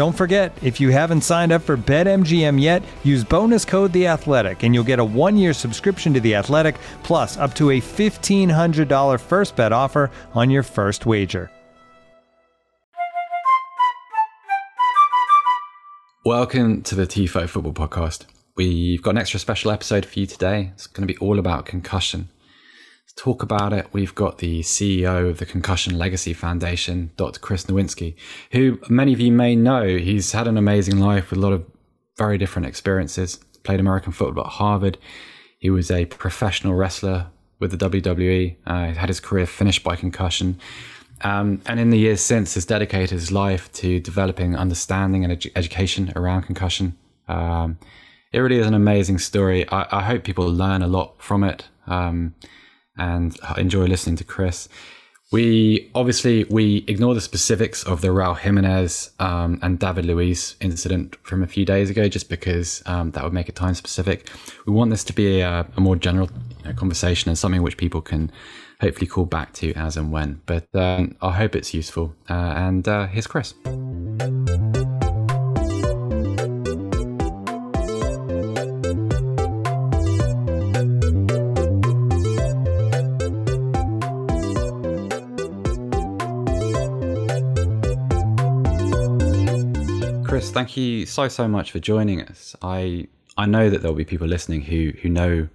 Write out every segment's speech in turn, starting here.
Don't forget, if you haven't signed up for BetMGM yet, use bonus code The Athletic, and you'll get a one-year subscription to The Athletic, plus up to a fifteen hundred dollar first bet offer on your first wager. Welcome to the TIFO Football Podcast. We've got an extra special episode for you today. It's going to be all about concussion. Talk about it, we've got the CEO of the Concussion Legacy Foundation, Dr. Chris Nowinski, who many of you may know. He's had an amazing life with a lot of very different experiences. Played American football at Harvard. He was a professional wrestler with the WWE. Uh, had his career finished by concussion. Um, and in the years since, has dedicated his life to developing understanding and edu- education around concussion. Um, it really is an amazing story. I, I, hope people learn a lot from it um, and enjoy listening to Chris. We obviously we ignore the specifics of the Raul Jimenez um, and David Luiz incident from a few days ago, just because um, that would make it time specific. We want this to be a, a more general you know, conversation and something which people can hopefully call back to as and when. But um, I hope it's useful. Uh, and uh, here's Chris. Chris, thank you so so much for joining us. I I know that there'll be people listening who who know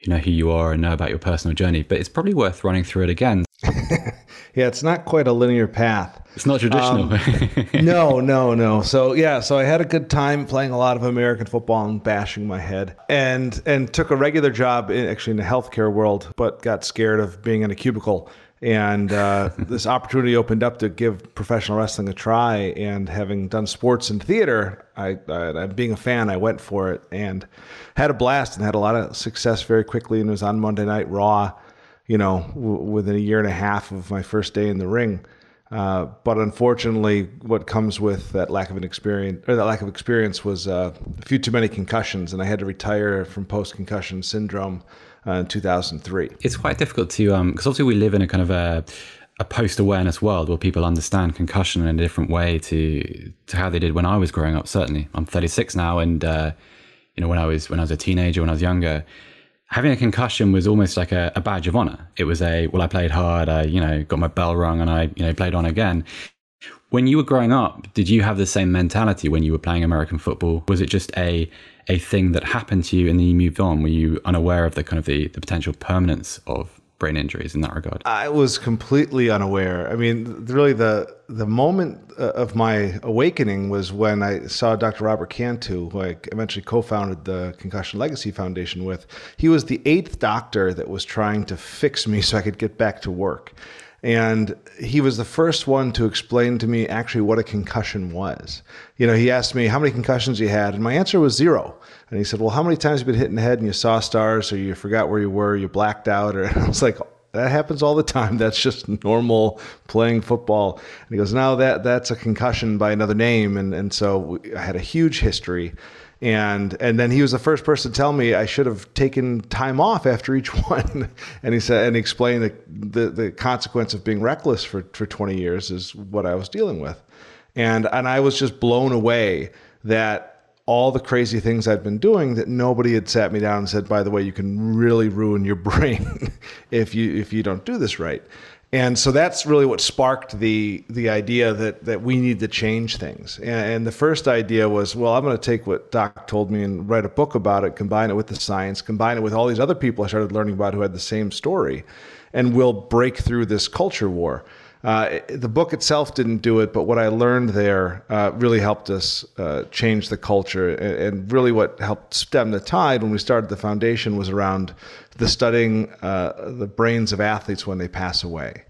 who know who you are and know about your personal journey, but it's probably worth running through it again. yeah, it's not quite a linear path. It's not traditional. Um, no, no, no. So yeah, so I had a good time playing a lot of American football and bashing my head, and and took a regular job in, actually in the healthcare world, but got scared of being in a cubicle. And uh, this opportunity opened up to give professional wrestling a try. And having done sports and theater, I, I, being a fan, I went for it and had a blast and had a lot of success very quickly. And it was on Monday Night Raw, you know, w- within a year and a half of my first day in the ring. Uh, but unfortunately, what comes with that lack of an experience or that lack of experience was uh, a few too many concussions, and I had to retire from post concussion syndrome uh, in 2003. It's quite difficult to, because um, obviously we live in a kind of a, a post awareness world where people understand concussion in a different way to to how they did when I was growing up. Certainly, I'm 36 now, and uh, you know when I was when I was a teenager, when I was younger, having a concussion was almost like a, a badge of honor. It was a well, I played hard, I you know got my bell rung, and I you know played on again. When you were growing up, did you have the same mentality when you were playing American football? Was it just a a thing that happened to you and then you moved on? Were you unaware of the kind of the, the potential permanence of brain injuries in that regard? I was completely unaware. I mean, really, the the moment uh, of my awakening was when I saw Dr. Robert Cantu, who I eventually co-founded the Concussion Legacy Foundation with. He was the eighth doctor that was trying to fix me so I could get back to work. And he was the first one to explain to me actually what a concussion was. You know, he asked me how many concussions you had, and my answer was zero. And he said, Well, how many times have you been hit in the head and you saw stars, or you forgot where you were, you blacked out? Or I was like, that happens all the time. That's just normal playing football. And he goes, no, that that's a concussion by another name. And and so I had a huge history and and then he was the first person to tell me I should have taken time off after each one. and he said and he explained the, the, the consequence of being reckless for for 20 years is what I was dealing with, and and I was just blown away that all the crazy things I'd been doing that nobody had sat me down and said, by the way, you can really ruin your brain if you if you don't do this right. And so that's really what sparked the the idea that that we need to change things. And, and the first idea was, well, I'm going to take what Doc told me and write a book about it, combine it with the science, combine it with all these other people I started learning about who had the same story, and we'll break through this culture war. Uh, the book itself didn't do it, but what I learned there uh, really helped us uh, change the culture. And, really, what helped stem the tide when we started the foundation was around the studying uh, the brains of athletes when they pass away.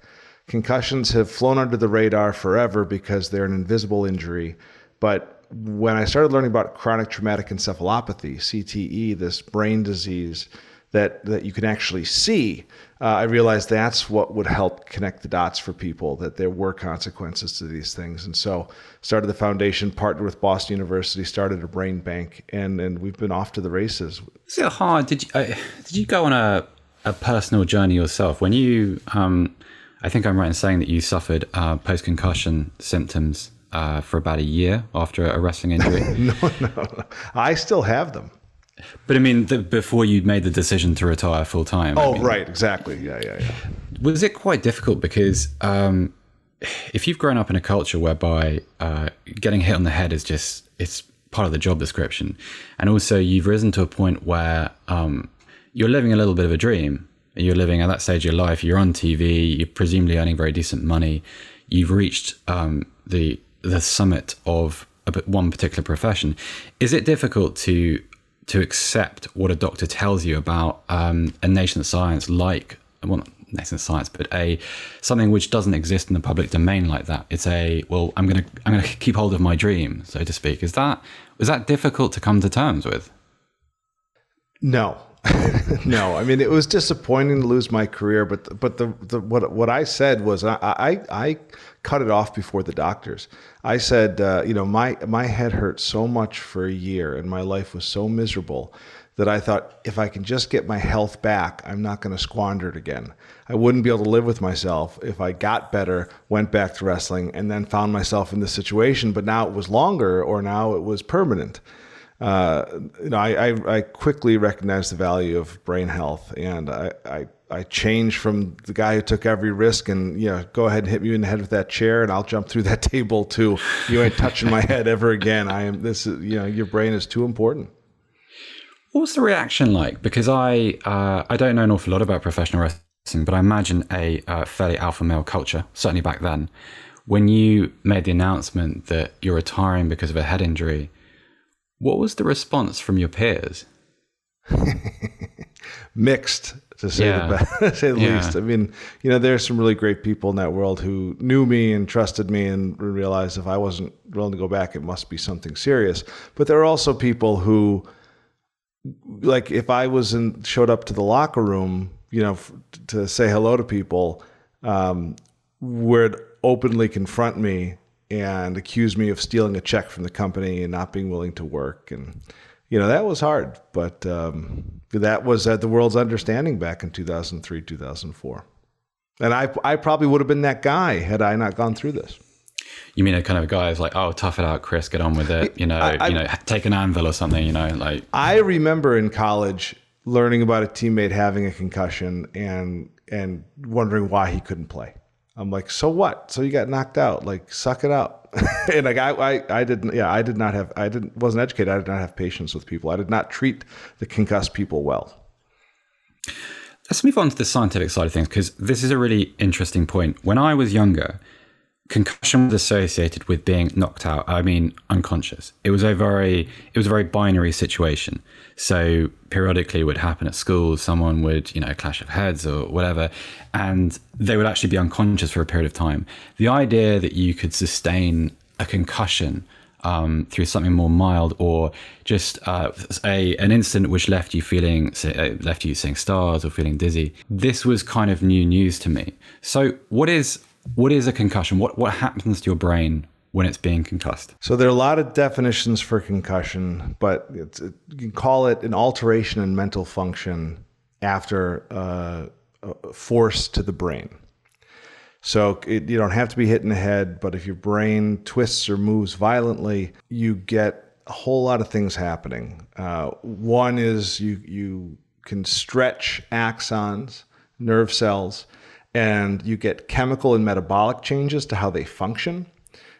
Concussions have flown under the radar forever because they're an invisible injury. But when I started learning about chronic traumatic encephalopathy, CTE, this brain disease, that that you can actually see, uh, I realized that's what would help connect the dots for people that there were consequences to these things, and so started the foundation, partnered with Boston University, started a brain bank, and and we've been off to the races. Is it hard? Did you uh, did you go on a a personal journey yourself when you? Um, I think I'm right in saying that you suffered uh, post concussion symptoms uh, for about a year after a wrestling injury. no, no, no, I still have them. But I mean, the, before you'd made the decision to retire full time. Oh, I mean, right, exactly. Yeah, yeah, yeah. Was it quite difficult because um, if you've grown up in a culture whereby uh, getting hit on the head is just it's part of the job description, and also you've risen to a point where um, you're living a little bit of a dream. You're living at that stage of your life. You're on TV. You're presumably earning very decent money. You've reached um, the the summit of one particular profession. Is it difficult to to accept what a doctor tells you about um, a nascent science like well not nascent science but a something which doesn't exist in the public domain like that. It's a well i'm going to i'm to keep hold of my dream so to speak. Is that was that difficult to come to terms with? No no i mean it was disappointing to lose my career but but the, the what what i said was i i, I cut it off before the doctors. I said, uh, you know, my my head hurt so much for a year, and my life was so miserable that I thought if I can just get my health back, I'm not going to squander it again. I wouldn't be able to live with myself if I got better, went back to wrestling, and then found myself in this situation. But now it was longer, or now it was permanent. Uh, you know, I, I, I, quickly recognized the value of brain health, and I, I I changed from the guy who took every risk and you know go ahead and hit me in the head with that chair and I'll jump through that table too. You ain't touching my head ever again. I am this is you know your brain is too important. What was the reaction like? Because I uh, I don't know an awful lot about professional wrestling, but I imagine a uh, fairly alpha male culture certainly back then. When you made the announcement that you're retiring because of a head injury, what was the response from your peers? Mixed to say yeah. the best, say the yeah. least. I mean, you know, there's some really great people in that world who knew me and trusted me and realized if I wasn't willing to go back, it must be something serious. But there are also people who, like, if I was in, showed up to the locker room, you know, f- to say hello to people, um, would openly confront me and accused me of stealing a check from the company and not being willing to work. And you know that was hard but um, that was at the world's understanding back in 2003 2004 and I, I probably would have been that guy had i not gone through this. You mean a kind of guy who's like oh tough it out chris get on with it you know I, you know take an anvil or something you know like i remember in college learning about a teammate having a concussion and and wondering why he couldn't play i'm like so what so you got knocked out like suck it up and like I, I, I didn't, yeah, I did not have, I didn't, wasn't educated. I did not have patience with people. I did not treat the concussed people well. Let's move on to the scientific side of things because this is a really interesting point. When I was younger, concussion was associated with being knocked out. I mean, unconscious. It was a very, it was a very binary situation. So periodically, it would happen at school. Someone would, you know, clash of heads or whatever, and they would actually be unconscious for a period of time. The idea that you could sustain a concussion um, through something more mild, or just uh, a an incident which left you feeling uh, left you seeing stars or feeling dizzy. This was kind of new news to me. So, what is what is a concussion? What what happens to your brain when it's being concussed? So there are a lot of definitions for concussion, but it, you can call it an alteration in mental function after uh, force to the brain. So it, you don't have to be hit in the head, but if your brain twists or moves violently, you get a whole lot of things happening. Uh, one is you you can stretch axons, nerve cells, and you get chemical and metabolic changes to how they function.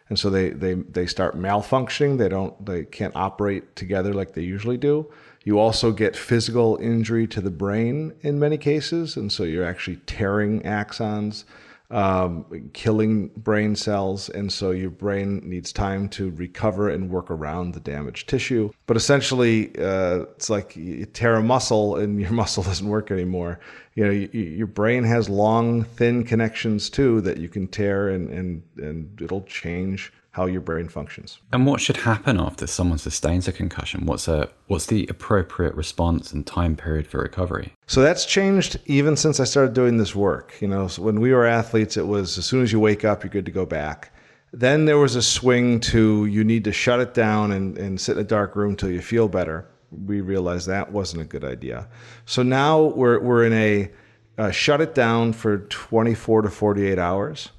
And so they they they start malfunctioning. They don't they can't operate together like they usually do. You also get physical injury to the brain in many cases. And so you're actually tearing axons um, killing brain cells. And so your brain needs time to recover and work around the damaged tissue. But essentially, uh, it's like you tear a muscle and your muscle doesn't work anymore. You know, you, your brain has long, thin connections too that you can tear and, and, and it'll change how your brain functions. And what should happen after someone sustains a concussion? What's a what's the appropriate response and time period for recovery? So that's changed even since I started doing this work. You know, so when we were athletes, it was as soon as you wake up, you're good to go back. Then there was a swing to you need to shut it down and, and sit in a dark room until you feel better. We realized that wasn't a good idea. So now we're, we're in a uh, shut it down for 24 to 48 hours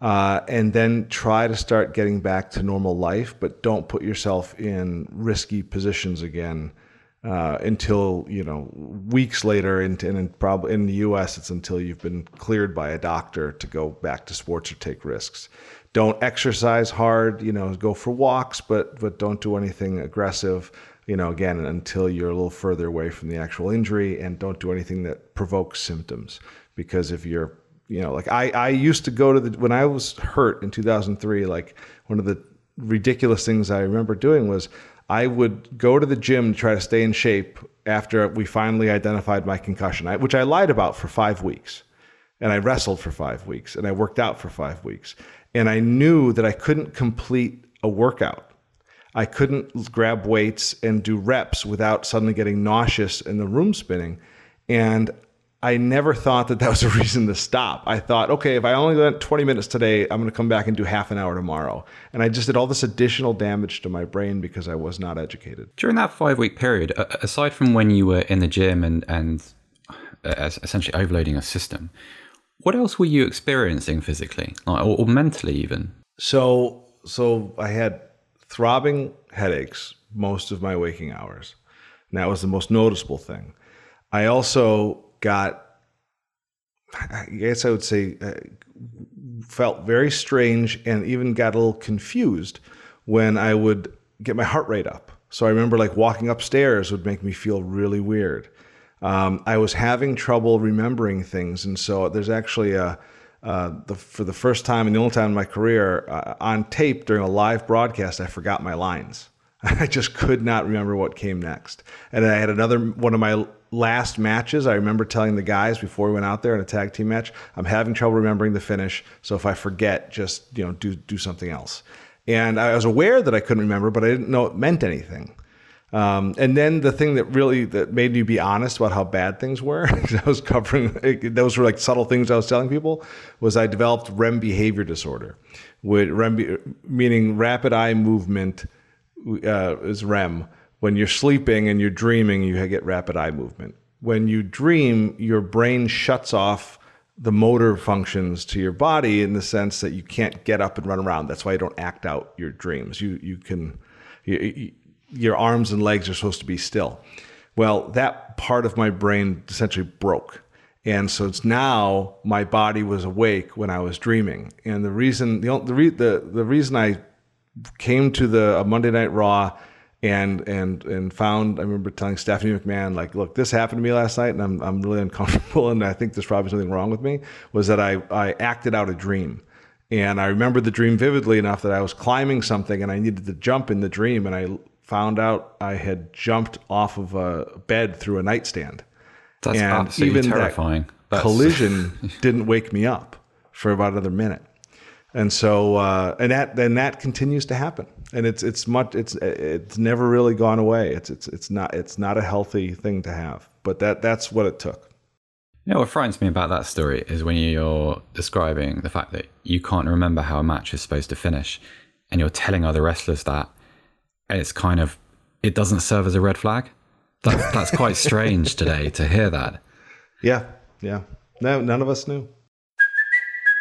uh, and then try to start getting back to normal life, but don't put yourself in risky positions again uh, until you know weeks later. And, and probably in the U.S., it's until you've been cleared by a doctor to go back to sports or take risks. Don't exercise hard. You know, go for walks, but but don't do anything aggressive. You know, again, until you're a little further away from the actual injury, and don't do anything that provokes symptoms. Because if you're you know, like I, I used to go to the, when I was hurt in 2003, like one of the ridiculous things I remember doing was I would go to the gym to try to stay in shape after we finally identified my concussion, which I lied about for five weeks. And I wrestled for five weeks and I worked out for five weeks. And I knew that I couldn't complete a workout. I couldn't grab weights and do reps without suddenly getting nauseous and the room spinning. And I never thought that that was a reason to stop. I thought, okay, if I only went 20 minutes today, I'm going to come back and do half an hour tomorrow. And I just did all this additional damage to my brain because I was not educated. During that five week period, aside from when you were in the gym and, and uh, essentially overloading a system, what else were you experiencing physically or, or mentally even? So, so I had throbbing headaches most of my waking hours. And that was the most noticeable thing. I also got, I guess I would say, uh, felt very strange and even got a little confused when I would get my heart rate up. So I remember like walking upstairs would make me feel really weird. Um, I was having trouble remembering things, and so there's actually a uh, the, for the first time and the only time in my career uh, on tape during a live broadcast, I forgot my lines. I just could not remember what came next. And I had another one of my last matches, I remember telling the guys before we went out there in a tag team match, I'm having trouble remembering the finish. So if I forget, just you know, do do something else. And I was aware that I couldn't remember, but I didn't know it meant anything. Um, and then the thing that really that made me be honest about how bad things were, I was covering those were like subtle things I was telling people, was I developed REM behavior disorder, with REM meaning rapid eye movement uh, is REM when you're sleeping and you're dreaming, you get rapid eye movement. When you dream, your brain shuts off the motor functions to your body in the sense that you can't get up and run around. That's why you don't act out your dreams. You you can you, you, your arms and legs are supposed to be still. Well, that part of my brain essentially broke. And so it's now my body was awake when I was dreaming. And the reason the the the, the reason I came to the uh, Monday Night Raw and and and found I remember telling Stephanie McMahon like look this happened to me last night and I'm I'm really uncomfortable and I think there's probably something wrong with me was that I I acted out a dream. And I remember the dream vividly enough that I was climbing something and I needed to jump in the dream and I found out I had jumped off of a bed through a nightstand. That's and absolutely even terrifying. That collision didn't wake me up for about another minute and so uh, and that then that continues to happen. And it's it's much it's it's never really gone away. It's it's it's not it's not a healthy thing to have. But that that's what it took. You know what frightens me about that story is when you're describing the fact that you can't remember how a match is supposed to finish and you're telling other wrestlers that and it's kind of it doesn't serve as a red flag. That, that's quite strange today to hear that. Yeah. Yeah. No none of us knew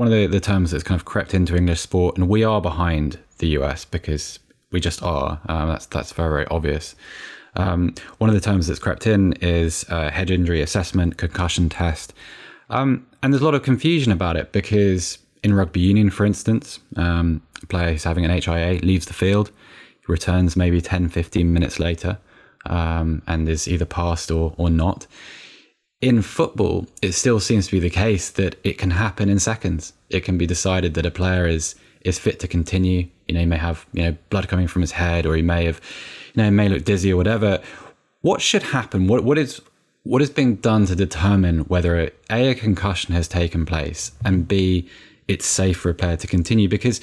One of the, the terms that's kind of crept into English sport, and we are behind the US because we just are. Um, that's that's very very obvious. Um, one of the terms that's crept in is uh, head injury assessment, concussion test, um, and there's a lot of confusion about it because in rugby union, for instance, um, a player who's having an HIA leaves the field, returns maybe 10, 15 minutes later, um, and is either passed or or not in football, it still seems to be the case that it can happen in seconds. It can be decided that a player is is fit to continue. You know, he may have you know blood coming from his head, or he may have, you know, may look dizzy or whatever. What should happen? What what is what is being done to determine whether a, a concussion has taken place and b it's safe for a player to continue? Because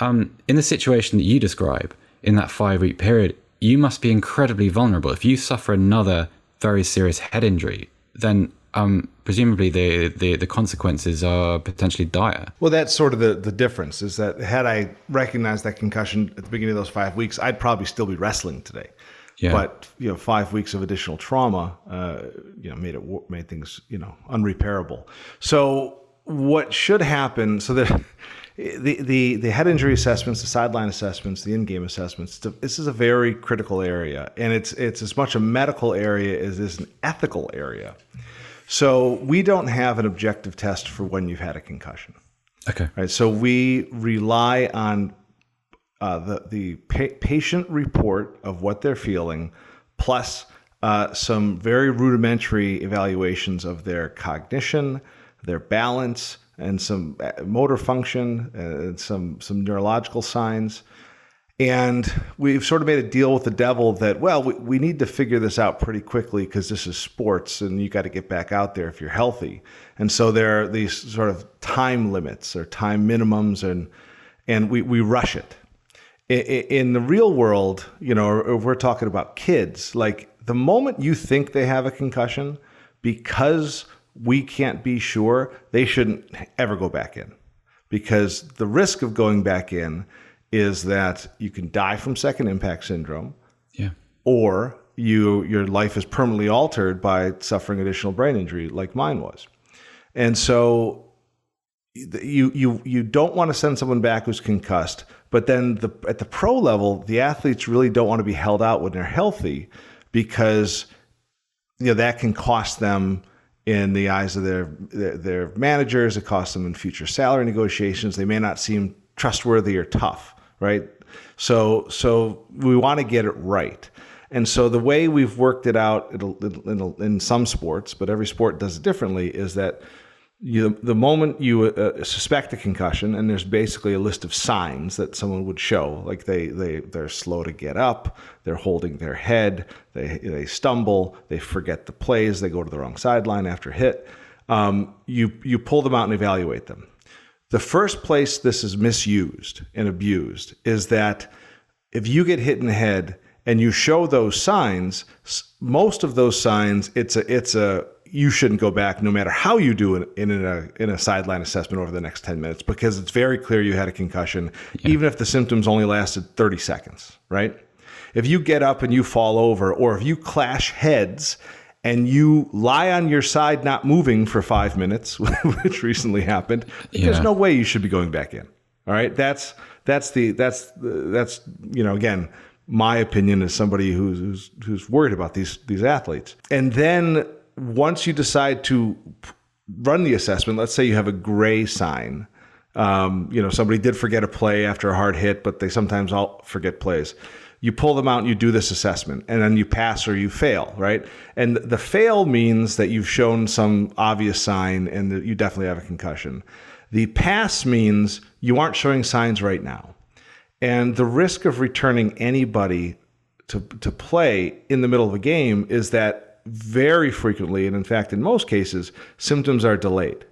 um, in the situation that you describe, in that five week period, you must be incredibly vulnerable. If you suffer another very serious head injury, then um, presumably the, the, the consequences are potentially dire. Well, that's sort of the, the difference is that had I recognized that concussion at the beginning of those five weeks, I'd probably still be wrestling today. Yeah. But you know, five weeks of additional trauma, uh, you know, made it made things you know unrepairable. So what should happen? So that the, the the head injury assessments, the sideline assessments, the in-game assessments. This is a very critical area, and it's it's as much a medical area as it is an ethical area. So we don't have an objective test for when you've had a concussion. Okay. Right. So we rely on uh, the the pa- patient report of what they're feeling, plus uh, some very rudimentary evaluations of their cognition, their balance, and some uh, motor function, and some some neurological signs. And we've sort of made a deal with the devil that, well, we, we need to figure this out pretty quickly because this is sports and you got to get back out there if you're healthy. And so there are these sort of time limits or time minimums, and and we, we rush it. In the real world, you know, if we're talking about kids, like the moment you think they have a concussion, because we can't be sure, they shouldn't ever go back in. Because the risk of going back in is that you can die from second impact syndrome. Yeah. Or you your life is permanently altered by suffering additional brain injury like mine was. And so you you you don't want to send someone back who's concussed, but then the at the pro level, the athletes really don't want to be held out when they're healthy because you know that can cost them in the eyes of their, their, managers. It costs them in future salary negotiations. They may not seem trustworthy or tough right? So so we want to get it right. And so the way we've worked it out in, in some sports, but every sport does it differently, is that you, the moment you uh, suspect a concussion, and there's basically a list of signs that someone would show, like they they they're slow to get up, they're holding their head, they they stumble, they forget the plays, they go to the wrong sideline after hit. Um, you you pull them out and evaluate them. The first place this is misused and abused is that if you get hit in the head and you show those signs, most of those signs, it's a it's a you shouldn't go back no matter how you do it in a in a sideline assessment over the next 10 minutes because it's very clear you had a concussion yeah. even if the symptoms only lasted 30 seconds right if you get up and you fall over or if you clash heads and you lie on your side not moving for five minutes, which recently happened, yeah. there's no way you should be going back in. All right, that's that's the that's that's you know again my opinion as somebody who's who's, who's worried about these these athletes. And then once you decide to run the assessment, let's say you have a gray sign. Um, you know, somebody did forget a play after a hard hit, but they sometimes all forget plays you pull them out and you do this assessment and then you pass or you fail, right? And the fail means that you've shown some obvious sign and that you definitely have a concussion. The pass means you aren't showing signs right now. And the risk of returning anybody to, to play in the middle of a game is that very frequently, and in fact, in most cases, symptoms are delayed.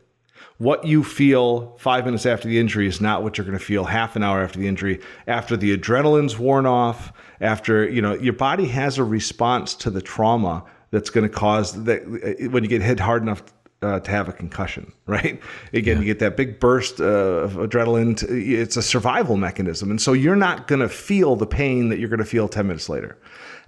what you feel five minutes after the injury is not what you're going to feel half an hour after the injury, after the adrenaline's worn off, after, you know, your body has a response to the trauma that's going to cause that when you get hit hard enough uh, to have a concussion, right? Again, yeah. you get that big burst uh, of adrenaline. To, it's a survival mechanism. And so you're not going to feel the pain that you're going to feel 10 minutes later.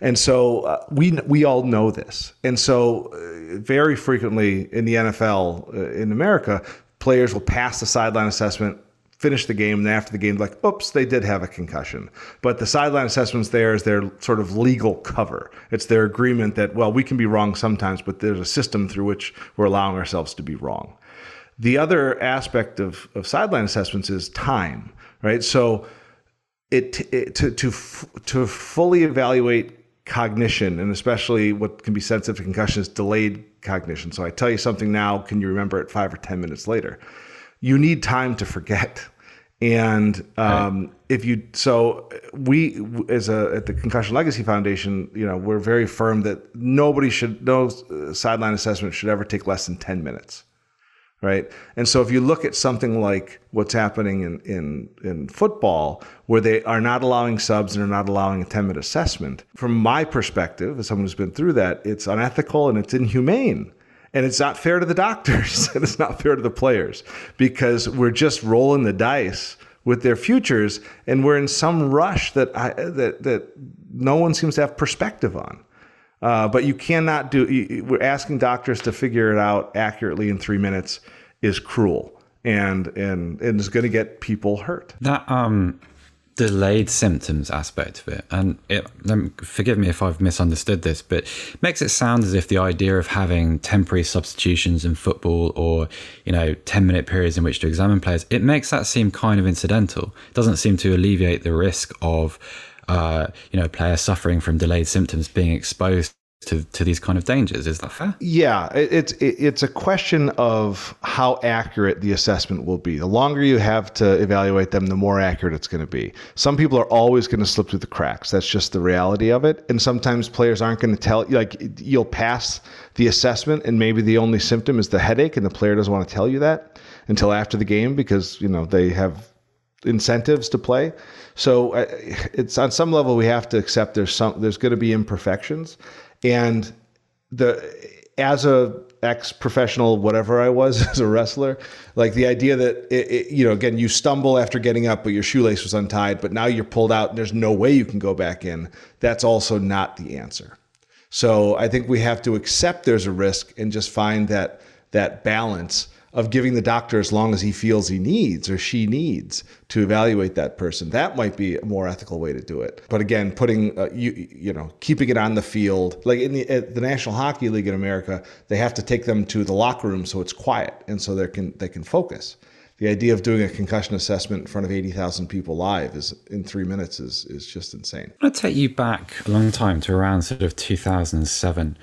And so uh, we we all know this. And so uh, very frequently in the NFL uh, in America, players will pass the sideline assessment finish the game, and after the game, like, oops, they did have a concussion. But the sideline assessments there is their sort of legal cover. It's their agreement that, well, we can be wrong sometimes, but there's a system through which we're allowing ourselves to be wrong. The other aspect of, of sideline assessments is time, right? So it, it to, to, to fully evaluate cognition and especially what can be sensitive to concussion is delayed cognition. So I tell you something now, can you remember it five or 10 minutes later? You need time to forget. And um, right. if you, so we, as a, at the Concussion Legacy Foundation, you know, we're very firm that nobody should, no uh, sideline assessment should ever take less than 10 minutes right? And so if you look at something like what's happening in, in, in football, where they are not allowing subs and are not allowing a 10 minute assessment, from my perspective, as someone who's been through that, it's unethical and it's inhumane. And it's not fair to the doctors and it's not fair to the players because we're just rolling the dice with their futures and we're in some rush that I, that that no one seems to have perspective on. Uh, but you cannot do. We're asking doctors to figure it out accurately in three minutes is cruel and and and is going to get people hurt. That um delayed symptoms aspect of it, and it, forgive me if I've misunderstood this, but it makes it sound as if the idea of having temporary substitutions in football or you know ten minute periods in which to examine players, it makes that seem kind of incidental. It doesn't seem to alleviate the risk of uh, you know, players suffering from delayed symptoms being exposed to, to these kind of dangers. Is that fair? Yeah, it's it's a question of how accurate the assessment will be. The longer you have to evaluate them, the more accurate it's going to be. Some people are always going to slip through the cracks. That's just the reality of it. And sometimes players aren't going to tell like you'll pass the assessment, and maybe the only symptom is the headache, and the player doesn't want to tell you that until after the game because you know they have incentives to play. So uh, it's on some level we have to accept there's some there's going to be imperfections, and the as a ex professional whatever I was as a wrestler, like the idea that it, it, you know again you stumble after getting up but your shoelace was untied, but now you're pulled out and there's no way you can go back in. That's also not the answer. So I think we have to accept there's a risk and just find that that balance of giving the doctor as long as he feels he needs or she needs to evaluate that person. That might be a more ethical way to do it. But again, putting uh, you you know keeping it on the field, like in the the National Hockey League in America, they have to take them to the locker room so it's quiet and so they can they can focus. The idea of doing a concussion assessment in front of eighty thousand people live is in three minutes is is just insane. I want to take you back a long time to around sort of two thousand and seven,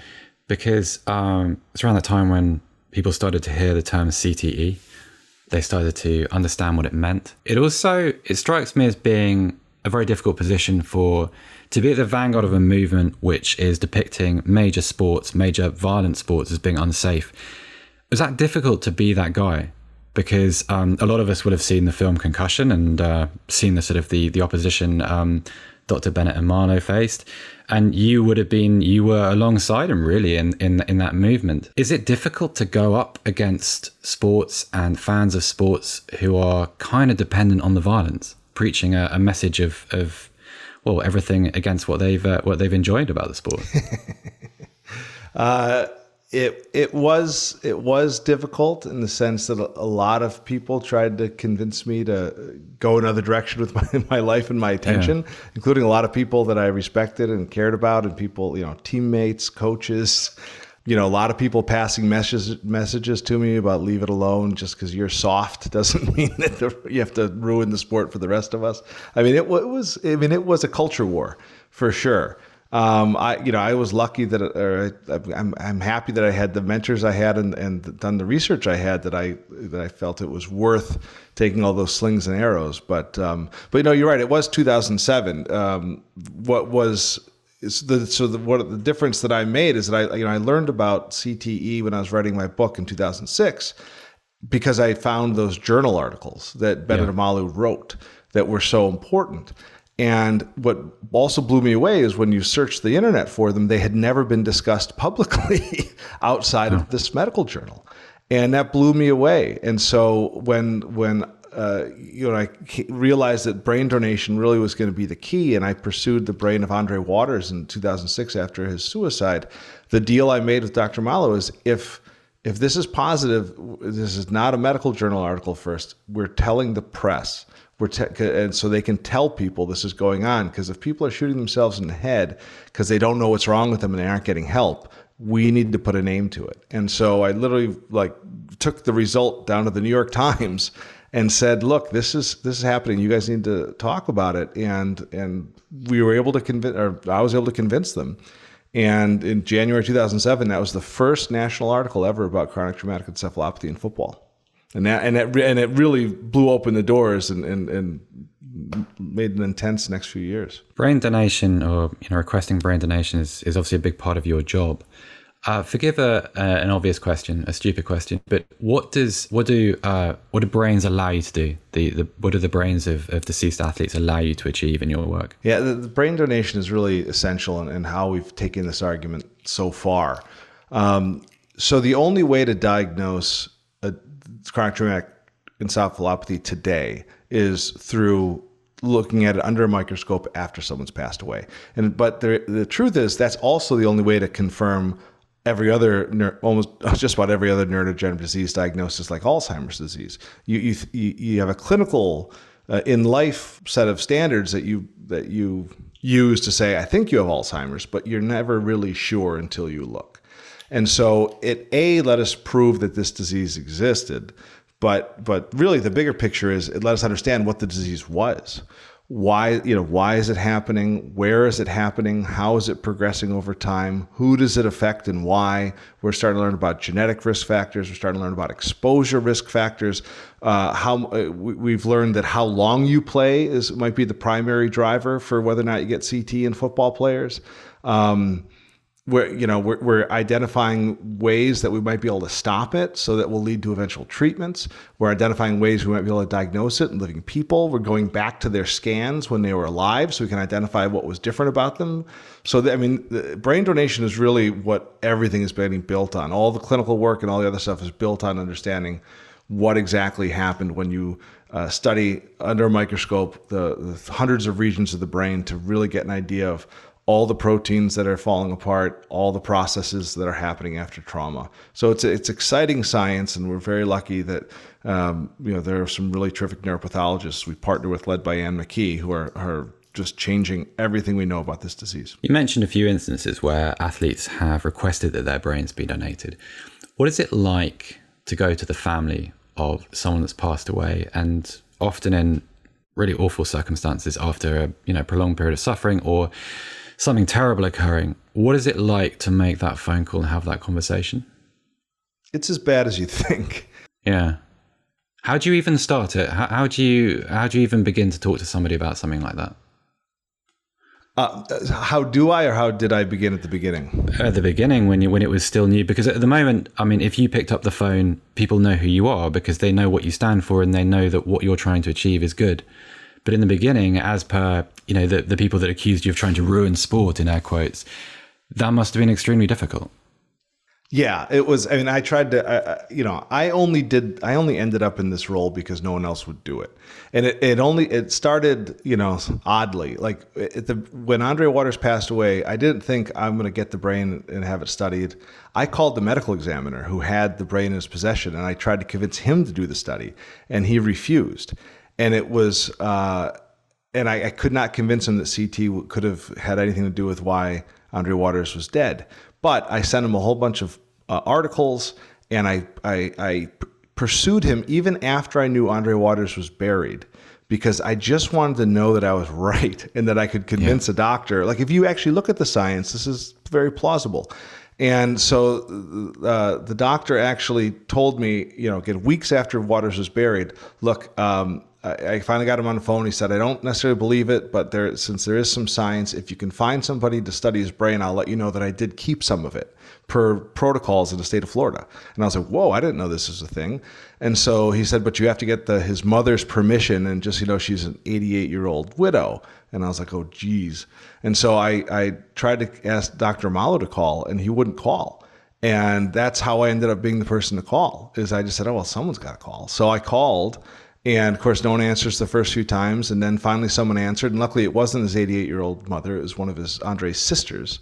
because um, it's around the time when people started to hear the term CTE. They started to understand what it meant. It also it strikes me as being a very difficult position for to be at the vanguard of a movement which is depicting major sports, major violent sports as being unsafe. Was that difficult to be that guy? Because um, a lot of us will have seen the film Concussion and uh, seen the sort of the the opposition um, Dr. Bennet Omalu faced and you would have been you were alongside him really in in in that movement. Is it difficult to go up against sports and fans of sports who are kind of dependent on the violence, preaching a, a message of of well everything against what they've uh, what they've enjoyed about the sport? uh, it it was it was difficult in the sense that a, lot of people tried to convince me to go another direction with my, my life and my attention, yeah. including a lot of people that I respected and cared about, and people you know teammates, coaches. You know, a lot of people passing messages messages to me about leave it alone. Just because you're soft doesn't mean that the, you have to ruin the sport for the rest of us. I mean, it, it was. I mean, it was a culture war for sure um, I, you know, I was lucky that, or I'm, I'm happy that I had the mentors I had and, and done the research I had that I, that I felt it was worth taking all those slings and arrows. But, um, but you know, you're right. It was 2007. Um, what was, the, so the, what the difference that I made is that I, you know, I learned about CTE when I was writing my book in 2006 because I found those journal articles that Benedict Yeah. Malu wrote that were so important. And what also blew me away is when you searched the internet for them, they had never been discussed publicly outside of this medical journal, and that blew me away. And so when when uh, you know I realized that brain donation really was going to be the key, and I pursued the brain of Andre Waters in 2006 after his suicide. The deal I made with Dr. Omalu is if if this is positive, this is not a medical journal article first. We're telling the press. Te- uh, and so they can tell people this is going on. Because if people are shooting themselves in the head because they don't know what's wrong with them and they aren't getting help, we need to put a name to it. And so I literally like took the result down to the New York Times and said, "Look, this is this is happening. You guys need to talk about it." And and we were able to convince, or I was able to convince them. And in January 2007, that was the first national article ever about chronic traumatic encephalopathy in football. And that, and it, and it really blew open the doors and, and, and made an intense next few years. Brain donation or you know requesting brain donation is, is obviously a big part of your job. Uh, forgive a, uh, an obvious question, a stupid question, but what does what do uh, what do brains allow you to do? The, the what do the brains of, of deceased athletes allow you to achieve in your work? Yeah, the, the brain donation is really essential in, in how we've taken this argument so far. Um, so the only way to diagnose chronic encephalopathy today is through looking at it under a microscope after someone's passed away. And but the the truth is that's also the only way to confirm every other almost just about every other neurodegenerative disease diagnosis like Alzheimer's disease. You you you you have a clinical uh, in life set of standards that you that you use to say I think you have Alzheimer's, but you're never really sure until you look. And so it a let us prove that this disease existed, but but really the bigger picture is it let us understand what the disease was. Why you know why is it happening? Where is it happening? How is it progressing over time? Who does it affect and why? We're starting to learn about genetic risk factors. We're starting to learn about exposure risk factors. Uh, how uh, we, we've learned that how long you play is might be the primary driver for whether or not you get CTE in football players. Um, we're you know we're, we're identifying ways that we might be able to stop it so that will lead to eventual treatments. We're identifying ways we might be able to diagnose it in living people. We're going back to their scans when they were alive so we can identify what was different about them. So i mean brain donation is really what everything is being built on. All the clinical work and all the other stuff is built on understanding what exactly happened when you uh, study under a microscope the, the hundreds of regions of the brain to really get an idea of all the proteins that are falling apart, all the processes that are happening after trauma. So it's it's exciting science, and we're very lucky that um, you know there are some really terrific neuropathologists we partner with, led by Anne McKee, who are are just changing everything we know about this disease. You mentioned a few instances where athletes have requested that their brains be donated. What is it like to go to the family of someone that's passed away, and often in really awful circumstances after a you know prolonged period of suffering or something terrible occurring? What is it like to make that phone call and have that conversation? It's as bad as you think. Yeah. How do you even start it? How, how do you how do you even begin to talk to somebody about something like that? Uh, how do I, or how did I begin at the beginning? at the beginning when you, when it was still new because at the moment i mean if you picked up the phone people know who you are because they know what you stand for and they know that what you're trying to achieve is good but in the beginning as per you know the, the people that accused you of trying to ruin sport in air quotes that must have been extremely difficult Yeah, it was. I mean, I tried to, I- you know, I only did, I only ended up in this role because no one else would do it, and it, it only it started, you know, oddly. Like the when Andre Waters passed away, I didn't think I'm going to get the brain and have it studied. I called the medical examiner who had the brain in his possession, and I tried to convince him to do the study, and he refused. And it was, uh, and I, I could not convince him that CTE could have had anything to do with why Andre Waters was dead. But I sent him a whole bunch of uh, articles, and I, I pursued him even after I knew Andre Waters was buried, because I just wanted to know that I was right and that I could convince a doctor. Like if you actually look at the science, this is very plausible. And so uh, the doctor actually told me, you know, again, weeks after Waters was buried, look, um, I, finally got him on the phone. He said, I don't necessarily believe it, but there, since there is some science, if you can find somebody to study his brain, I'll let you know that I did keep some of it per protocols in the state of Florida. And I was like, whoa, I didn't know this was a thing. And so he said, but you have to get the, his mother's permission. And just, you know, she's an 88 year old widow. And I was like, oh, geez. And so I, I tried to ask Dr. Omalu to call, and he wouldn't call. And that's how I ended up being the person to call. Is I just said, oh well, someone's got to call. So I called, and of course, no one answers the first few times, and then finally someone answered. And luckily, it wasn't his 88 year old mother; it was one of his Andre's sisters.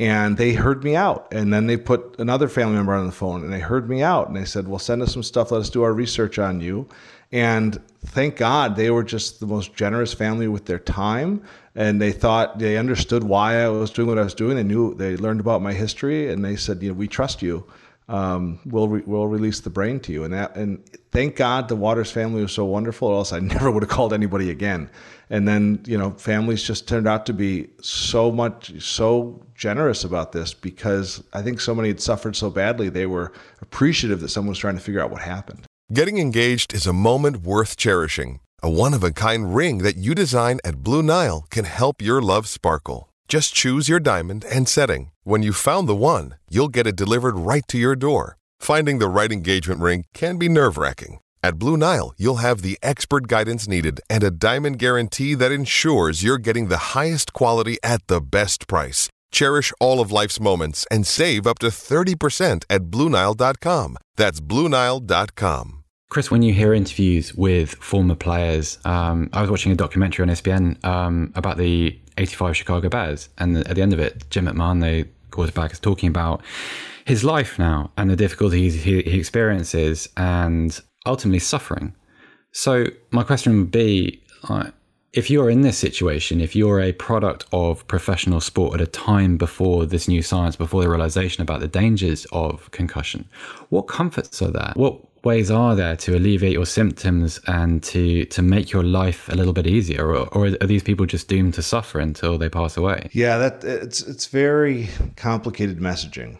And they heard me out. And then they put another family member on the phone, and they heard me out. And they said, well, send us some stuff. Let us do our research on you. And thank God they were just the most generous family with their time. And they thought they understood why I was doing what I was doing. They knew they learned about my history, and they said, you know, we trust you. Um, we'll re- we'll release the brain to you. And that and thank God the Waters family was so wonderful. Or else I never would have called anybody again. And then you know families just turned out to be so much so generous about this because I think so many had suffered so badly they were appreciative that someone was trying to figure out what happened. Getting engaged is a moment worth cherishing. A one of a kind ring that you design at Blue Nile can help your love sparkle. Just choose your diamond and setting. When you've found the one, you'll get it delivered right to your door. Finding the right engagement ring can be nerve wracking. At Blue Nile, you'll have the expert guidance needed and a diamond guarantee that ensures you're getting the highest quality at the best price. Cherish all of life's moments and save up to 30% at BlueNile.com. That's BlueNile.com. Chris, when you hear interviews with former players, um, I was watching a documentary on ESPN um, about the 85 Chicago Bears. And at the end of it, Jim McMahon, the quarterback, is talking about his life now and the difficulties he, he experiences and ultimately suffering. So, my question would be uh, if you're in this situation, if you're a product of professional sport at a time before this new science, before the realization about the dangers of concussion, what comforts are there? What ways are there to alleviate your symptoms and to to make your life a little bit easier? Or, or are these people just doomed to suffer until they pass away? Yeah that it's it's very complicated messaging.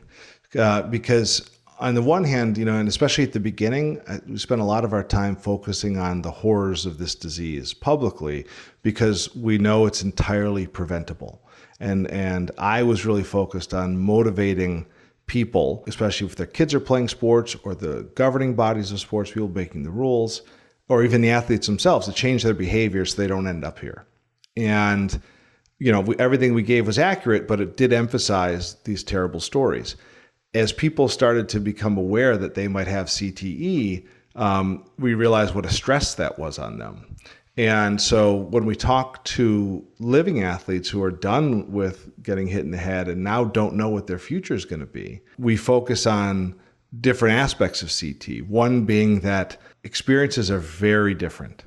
Uh, because on the one hand you know and especially at the beginning uh, we spent a lot of our time focusing on the horrors of this disease publicly because we know it's entirely preventable. And and i was really focused on motivating people, especially if their kids are playing sports or the governing bodies of sports, people making the rules, or even the athletes themselves to change their behavior so they don't end up here. And, you know, we, everything we gave was accurate, but it did emphasize these terrible stories. As people started to become aware that they might have CTE, um, we realized what a stress that was on them. And so when we talk to living athletes who are done with getting hit in the head and now don't know what their future is going to be, we focus on different aspects of CT. One being that experiences are very different.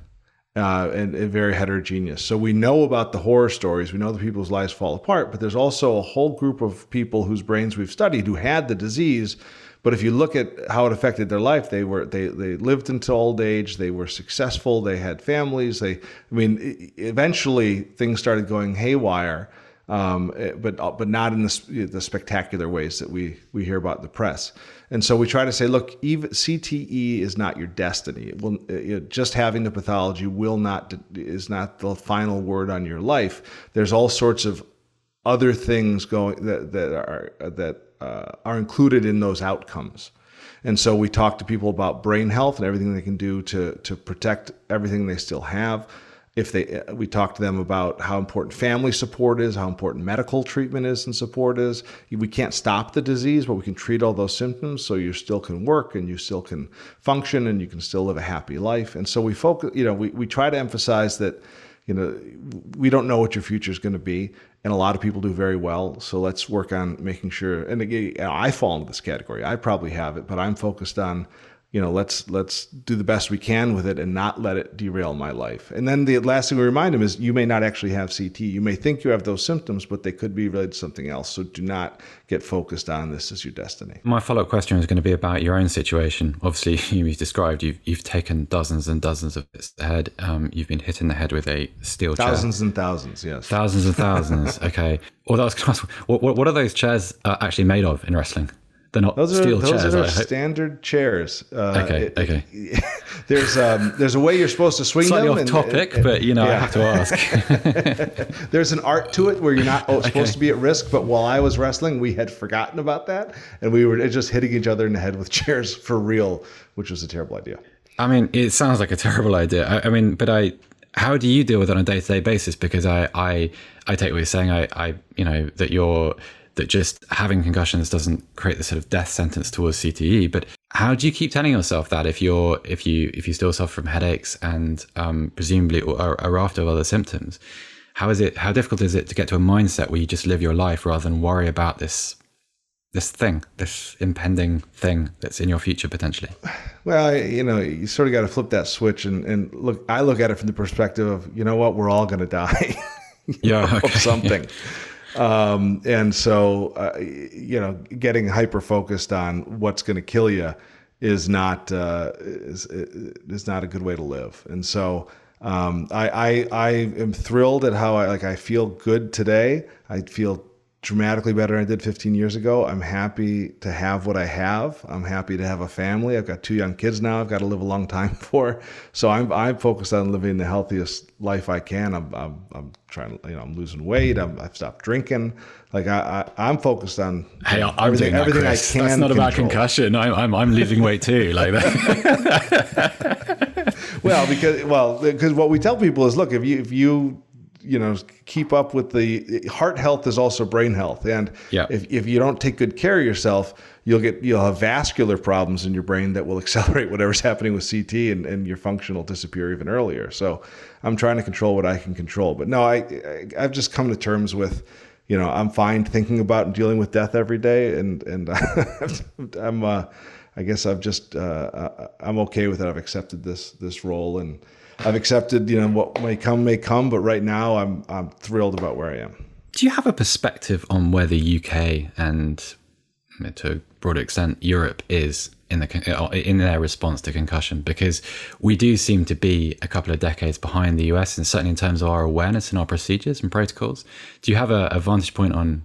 Uh, and, and, very heterogeneous. So we know about the horror stories. We know the people's lives fall apart, but there's also a whole group of people whose brains we've studied who had the disease but if you look at how it affected their life, they were they they lived into old age. They were successful. They had families. They, I mean, eventually things started going haywire. Um, eh, but uh, but not in the, the spectacular ways that we we hear about in the press. And so we try to say, look, even CTE is not your destiny. It will, eh, just having the pathology will not is not the final word on your life. There's all sorts of other things going that that are that uh, are included in those outcomes. And so we talk to people about brain health and everything they can do to to protect everything they still have. If they, uh, we talk to them about how important family support is, how important medical treatment is and support is. We can't stop the disease, but we can treat all those symptoms so you still can work and you still can function and you can still live a happy life. And so we focus, you know, we, we try to emphasize that you know, we don't know what your future is going to be, and a lot of people do very well. So let's work on making sure. And again, I fall into this category. I probably have it, but I'm focused on you know let's let's do the best we can with it and not let it derail my life. And then the last thing we remind them is you may not actually have ct you may think you have those symptoms but they could be related to something else. So do not get focused on this as your destiny. My follow-up question is going to be about your own situation. Obviously you described you've, you've taken dozens and dozens of hits head. Um, you've been hit in the head with a steel thousands chair. and thousands yes. Thousands and thousands okay. Well that was what, what are those chairs uh, actually made of in wrestling They're not Those are steel those chairs. are I hope. standard chairs. Uh, Okay, it- okay. there's um, there's a way you're supposed to swing Slightly them. off topic, and- but you know, I have to ask. There's an art to it where you're not oh, supposed to be at risk. But while I was wrestling, we had forgotten about that, and we were just hitting each other in the head with chairs for real, which was a terrible idea. I mean, it sounds like a terrible idea. I, I mean, but I, how do you deal with it on a day to day basis? Because I, I, I take what you're saying. I, I, you know, that you're that just having concussions doesn't create the sort of death sentence towards CTE. But how do you keep telling yourself that if you're if you if you still suffer from headaches and um, presumably or a raft of other symptoms? How is it? How difficult is it to get to a mindset where you just live your life rather than worry about this this thing, this impending thing that's in your future potentially? Well, you know, you sort of got to flip that switch and, and look. I look at it from the perspective of, you know what, we're all going to die. Yeah, of something. Um, and so, uh, you know, getting hyper focused on what's going to kill you is not uh, is is not a good way to live. And so, um, I, I I am thrilled at how I like I feel good today. I feel dramatically better than I did 15 years ago. I'm happy to have what I have. I'm happy to have a family. I've got two young kids now. I've got to live a long time for. So I'm I'm focused on living the healthiest life I can. I'm I'm, I'm trying to you know I'm losing weight. I'm, I've stopped drinking. Like I, I I'm focused on Hey, I'm everything, doing that, everything. I can. That's not about concussion. I'm, I'm, I'm losing weight too. Like that. well, because well, because what we tell people is, look, if you if you you know keep up with the heart health is also brain health, and Yeah. if if you don't take good care of yourself, you'll get you'll have vascular problems in your brain that will accelerate whatever's happening with CT, and and your function will disappear even earlier. So I'm trying to control what I can control, but no, I, I I've just come to terms with. You know, I'm fine thinking about and dealing with death every day, and and I'm, uh, I guess I've just, uh, I'm okay with it. I've accepted this this role, and I've accepted, you know, what may come may come. But right now, I'm I'm thrilled about where I am. Do you have a perspective on where the UK and, to a broader extent, Europe is in the in their response to concussion? Because we do seem to be a couple of decades behind the US, and certainly in terms of our awareness and our procedures and protocols. Do you have a, a vantage point on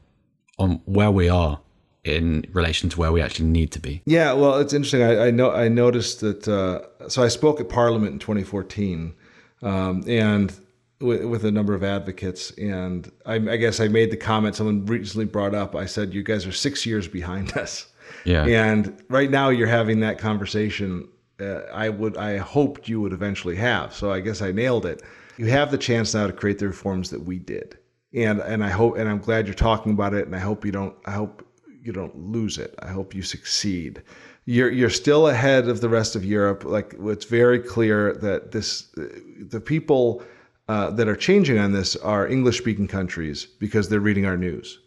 on where we are in relation to where we actually need to be? Yeah, well, it's interesting. I, I know I noticed that. Uh, so I spoke at Parliament in 2014, um, and with, with a number of advocates, and I, I guess I made the comment someone recently brought up. I said, "You guys are six years behind us." Yeah. And right now, you're having that conversation. Uh, I would, I hoped you would eventually have. So I guess I nailed it. You have the chance now to create the reforms that we did, and and I hope, and I'm glad you're talking about it. And I hope you don't. I hope you don't lose it. I hope you succeed. You're you're still ahead of the rest of Europe. Like it's very clear that this, the people uh, that are changing on this are English speaking countries because they're reading our news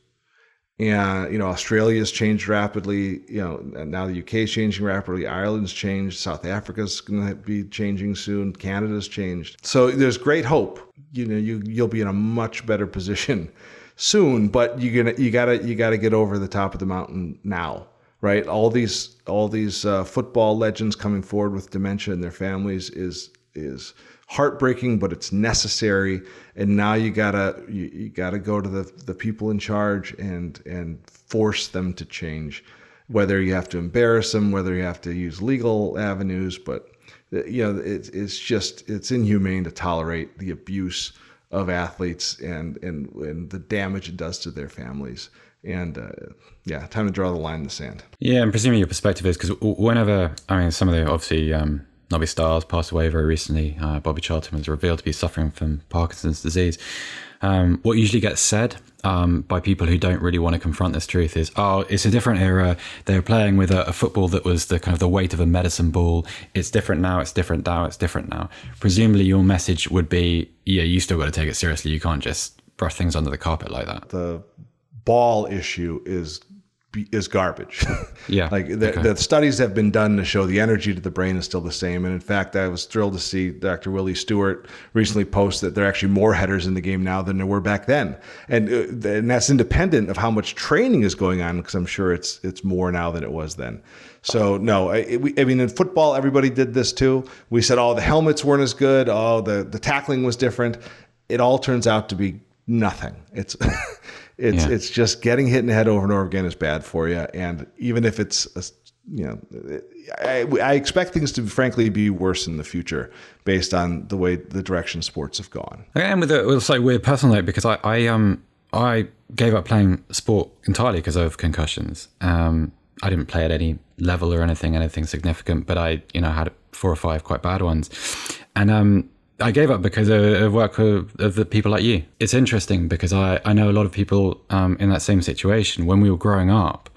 and you know Australia's changed rapidly. You know now the UK is changing rapidly. Ireland's changed. South Africa's going to be changing soon. Canada's changed. So there's great hope. You know you you'll be in a much better position soon. But you gonna you gotta you gotta get over the top of the mountain now. Right, all these all these uh, football legends coming forward with dementia and their families is is heartbreaking, but it's necessary. And now you gotta you, you gotta go to the the people in charge and and force them to change. Whether you have to embarrass them, whether you have to use legal avenues, but uh, you know it's it's just it's inhumane to tolerate the abuse of athletes and and and the damage it does to their families. And uh, yeah, time to draw the line in the sand. Yeah, and presumably your perspective is because whenever I mean, some of the obviously um, Nobby Stiles passed away very recently. Uh, Bobby Charlton was revealed to be suffering from Parkinson's disease. Um, what usually gets said um, by people who don't really want to confront this truth is, "Oh, it's a different era. They're playing with a, a football that was the kind of the weight of a medicine ball. It's different now. It's different now. It's different now." Presumably, your message would be, "Yeah, you still got to take it seriously. You can't just brush things under the carpet like that." The ball issue is is garbage. Yeah, like the, okay. the studies have been done to show the energy to the brain is still the same. And in fact, I was thrilled to see Dr. Willie Stewart recently post that there are actually more headers in the game now than there were back then, and uh, and that's independent of how much training is going on because I'm sure it's it's more now than it was then. So no, I, we, I mean in football everybody did this too. We said oh the helmets weren't as good, oh the the tackling was different. It all turns out to be nothing. It's it's Yeah. it's just getting hit in the head over and over again is bad for you. And even if it's a, you know, I, I expect things to frankly be worse in the future based on the way the direction sports have gone. And with a, with a slightly weird personal note, because I, I um I gave up playing sport entirely because of concussions. Um, I didn't play at any level or anything, anything significant, but I, you know, had four or five quite bad ones, and um, I gave up because of, work of, of the people like you. It's interesting because I, I know a lot of people um, in that same situation. When we were growing up,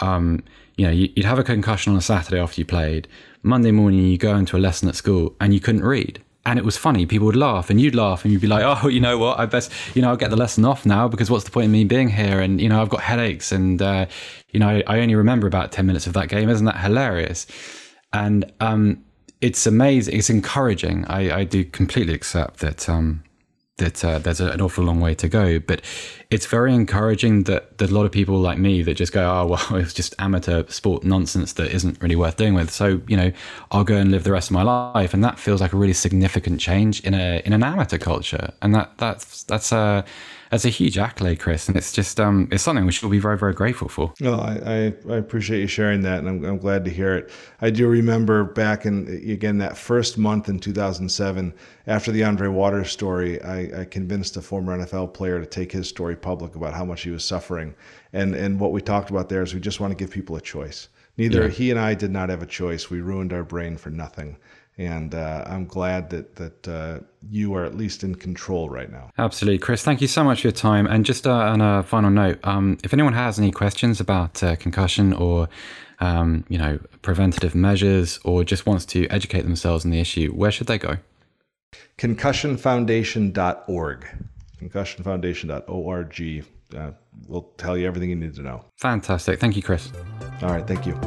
um, you know, you- you'd have a concussion on a Saturday after you played. Monday morning, you go into a lesson at school and you couldn't read. And it was funny. People would laugh and you'd laugh and you'd be like, oh, you know what? I best, you know, I'll get the lesson off now because what's the point of me being here? And, you know, I've got headaches and, uh, you know, I, I only remember about 10 minutes of that game. Isn't that hilarious? And um, it's amazing. It's encouraging. I, I do completely accept that um, that uh, there's an awful long way to go, but it's very encouraging that, that a lot of people like me that just go, oh well, it's just amateur sport nonsense that isn't really worth doing with. So you know, I'll go and live the rest of my life, and that feels like a really significant change in a in an amateur culture, and that that's that's a that's a huge accolade, Chris, and it's just um it's something we should be very very grateful for. Well, I, I, I appreciate you sharing that, and I'm, I'm glad to hear it. I do remember back in again that first month in 2007, after the Andre Waters story, I, I convinced a former NFL player to take his story public about how much he was suffering, and and what we talked about there is we just want to give people a choice. Neither Yeah. he and I did not have a choice. We ruined our brain for nothing, and uh, I'm glad that that uh, you are at least in control right now. Absolutely, Chris. Thank you so much for your time. And just uh, on a final note, um, if anyone has any questions about uh, concussion or um, you know preventative measures, or just wants to educate themselves on the issue, where should they go? concussionfoundation.org. Concussionfoundation.org uh, will tell you everything you need to know. Fantastic. Thank you, Chris. All right, thank you.